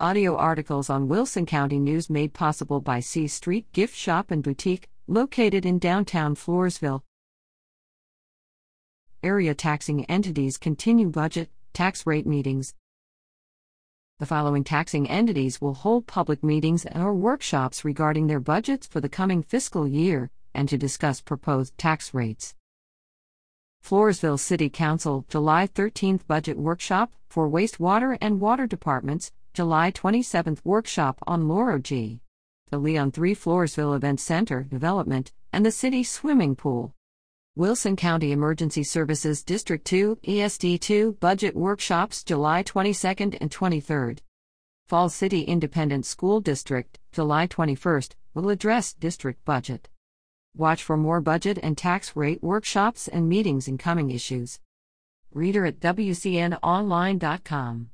Audio articles on Wilson County News made possible by C Street Gift Shop and Boutique, located in downtown Floresville. Area taxing entities continue budget, tax rate meetings. The following taxing entities will hold public meetings or workshops regarding their budgets for the coming fiscal year and to discuss proposed tax rates. Floresville City Council July 13th Budget Workshop for Wastewater and Water Departments, July 27th workshop on Lauro G. De Leon 3 Floresville Event Center development and the city swimming pool. Wilson County Emergency Services District 2 ESD 2 budget workshops July 22nd and 23rd. Falls City Independent School District July 21st will address district budget. Watch for more budget and tax rate workshops and meetings in coming issues. Reader at WCNOnline.com